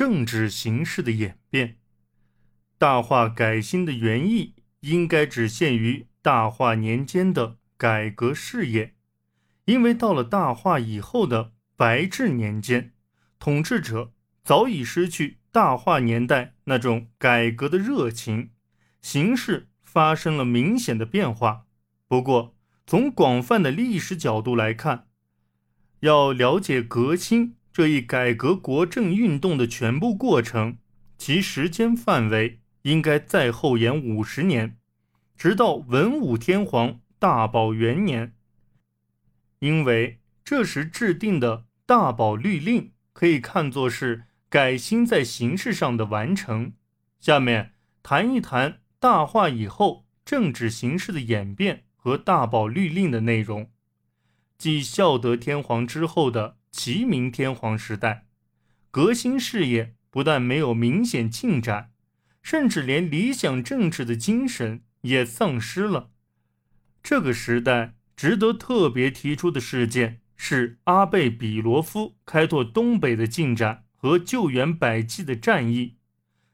政治形势的演变。大化改新的原意应该只限于大化年间的改革事业，因为到了大化以后的白治年间，统治者早已失去大化年代那种改革的热情，形势发生了明显的变化。不过，从广泛的历史角度来看，要了解革新这一改革国政运动的全部过程，其时间范围应该再后延五十年，直到文武天皇大宝元年。因为这时制定的大宝律令可以看作是改新在形式上的完成。下面谈一谈大化以后政治形势的演变和大宝律令的内容。继孝德天皇之后的齐明天皇时代，革新事业不但没有明显进展，甚至连理想政治的精神也丧失了。这个时代值得特别提出的事件是阿贝比罗夫开拓东北的进展和救援百济的战役。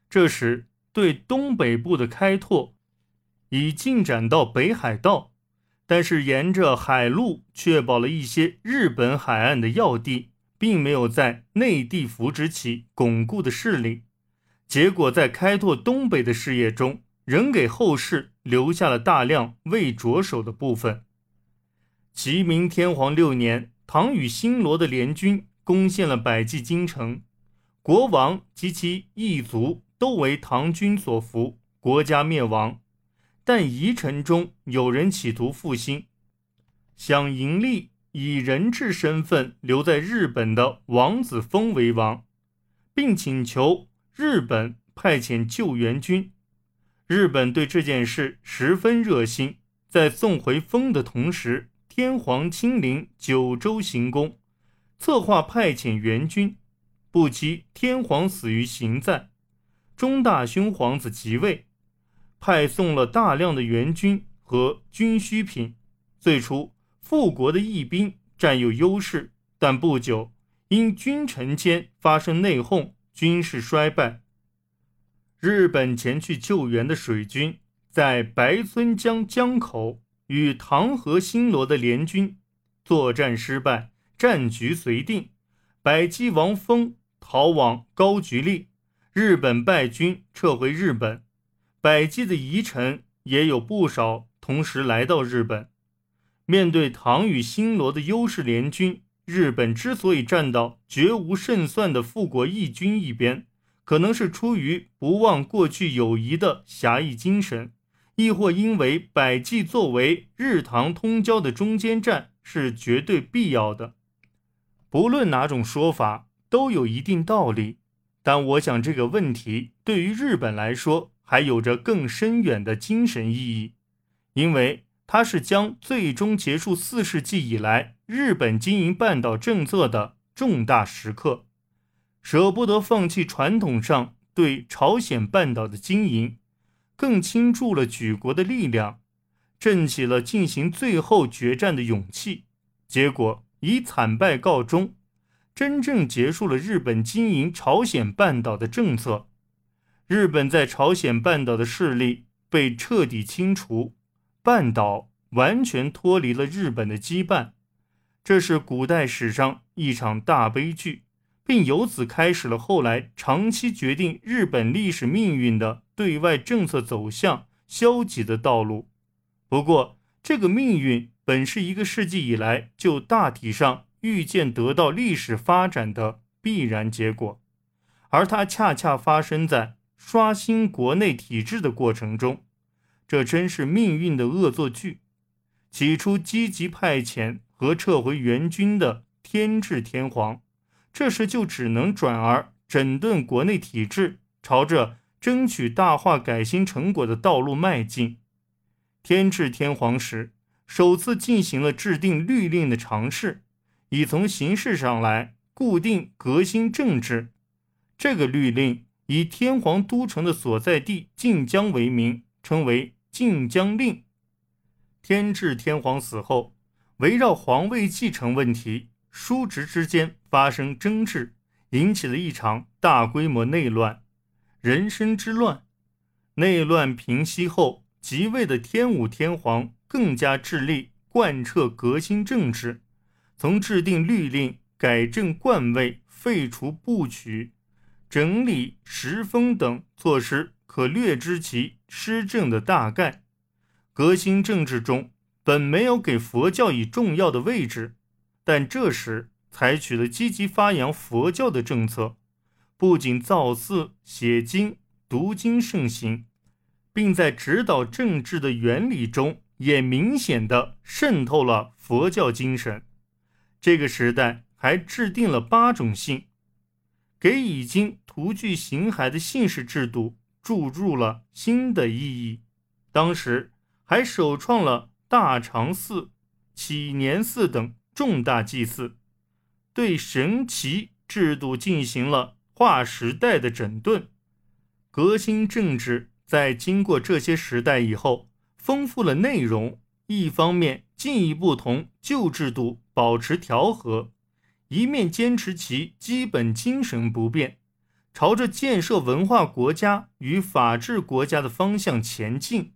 这时对东北部的开拓已进展到北海道。但是沿着海路确保了一些日本海岸的要地，并没有在内地扶植起巩固的势力，结果在开拓东北的事业中，仍给后世留下了大量未着手的部分。齐明天皇六年，唐与新罗的联军攻陷了百济京城，国王及其一族都为唐军所俘，国家灭亡。但遗臣中有人企图复兴，想盈利以人质身份留在日本的王子峰为王，并请求日本派遣救援军。日本对这件事十分热心，在送回封的同时，天皇亲临九州行宫，策划派遣援军。不期天皇死于行在，中大兄皇子即位。派送了大量的援军和军需品。最初，富国的义兵占有优势，但不久因君臣间发生内讧，军事衰败。日本前去救援的水军在白村江江口与唐和新罗的联军作战失败，战局随定。百济王峰逃往高句丽，日本败军撤回日本。百济的遗臣也有不少同时来到日本。面对唐与新罗的优势联军，日本之所以站到绝无胜算的复国义军一边，可能是出于不忘过去友谊的侠义精神，亦或因为百济作为日唐通交的中间站是绝对必要的。不论哪种说法，都有一定道理。但我想这个问题对于日本来说，还有着更深远的精神意义，因为它是将最终结束四世纪以来日本经营半岛政策的重大时刻，舍不得放弃传统上对朝鲜半岛的经营，更倾注了举国的力量，振起了进行最后决战的勇气。结果以惨败告终，真正结束了日本经营朝鲜半岛的政策。日本在朝鲜半岛的势力被彻底清除，半岛完全脱离了日本的羁绊，这是古代史上一场大悲剧，并由此开始了后来长期决定日本历史命运的对外政策走向消极的道路。不过，这个命运本是一个世纪以来就大体上预见得到历史发展的必然结果，而它恰恰发生在。刷新国内体制的过程中，这真是命运的恶作剧。起初积极派遣和撤回援军的天智天皇，这时就只能转而整顿国内体制，朝着争取大化改新成果的道路迈进。天智天皇时，首次进行了制定律令的尝试，以从形式上来固定革新政治。这个律令。以天皇都城的所在地晋江为名，称为晋江令。天智天皇死后，围绕皇位继承问题，叔侄之间发生争执，引起了一场大规模内乱，人参之乱。内乱平息后，即位的天武天皇更加致力贯彻革新政治，从制定律令、改正冠位、废除部曲、整理时风等措施，可略知其施政的大概。革新政治中本没有给佛教以重要的位置，但这时采取了积极发扬佛教的政策，不仅造寺、写经、读经盛行。并在指导政治的原理中，也明显的渗透了佛教精神。这个时代还制定了八种姓，给已经徒具形骸的姓氏制度注入了新的意义。当时还首创了大常寺、启年寺等重大祭祀，对神奇制度进行了划时代的整顿，革新政治。在经过这些时代以后，丰富了内容。一方面进一步同旧制度保持调和，一面坚持其基本精神不变，朝着建设文化国家与法治国家的方向前进。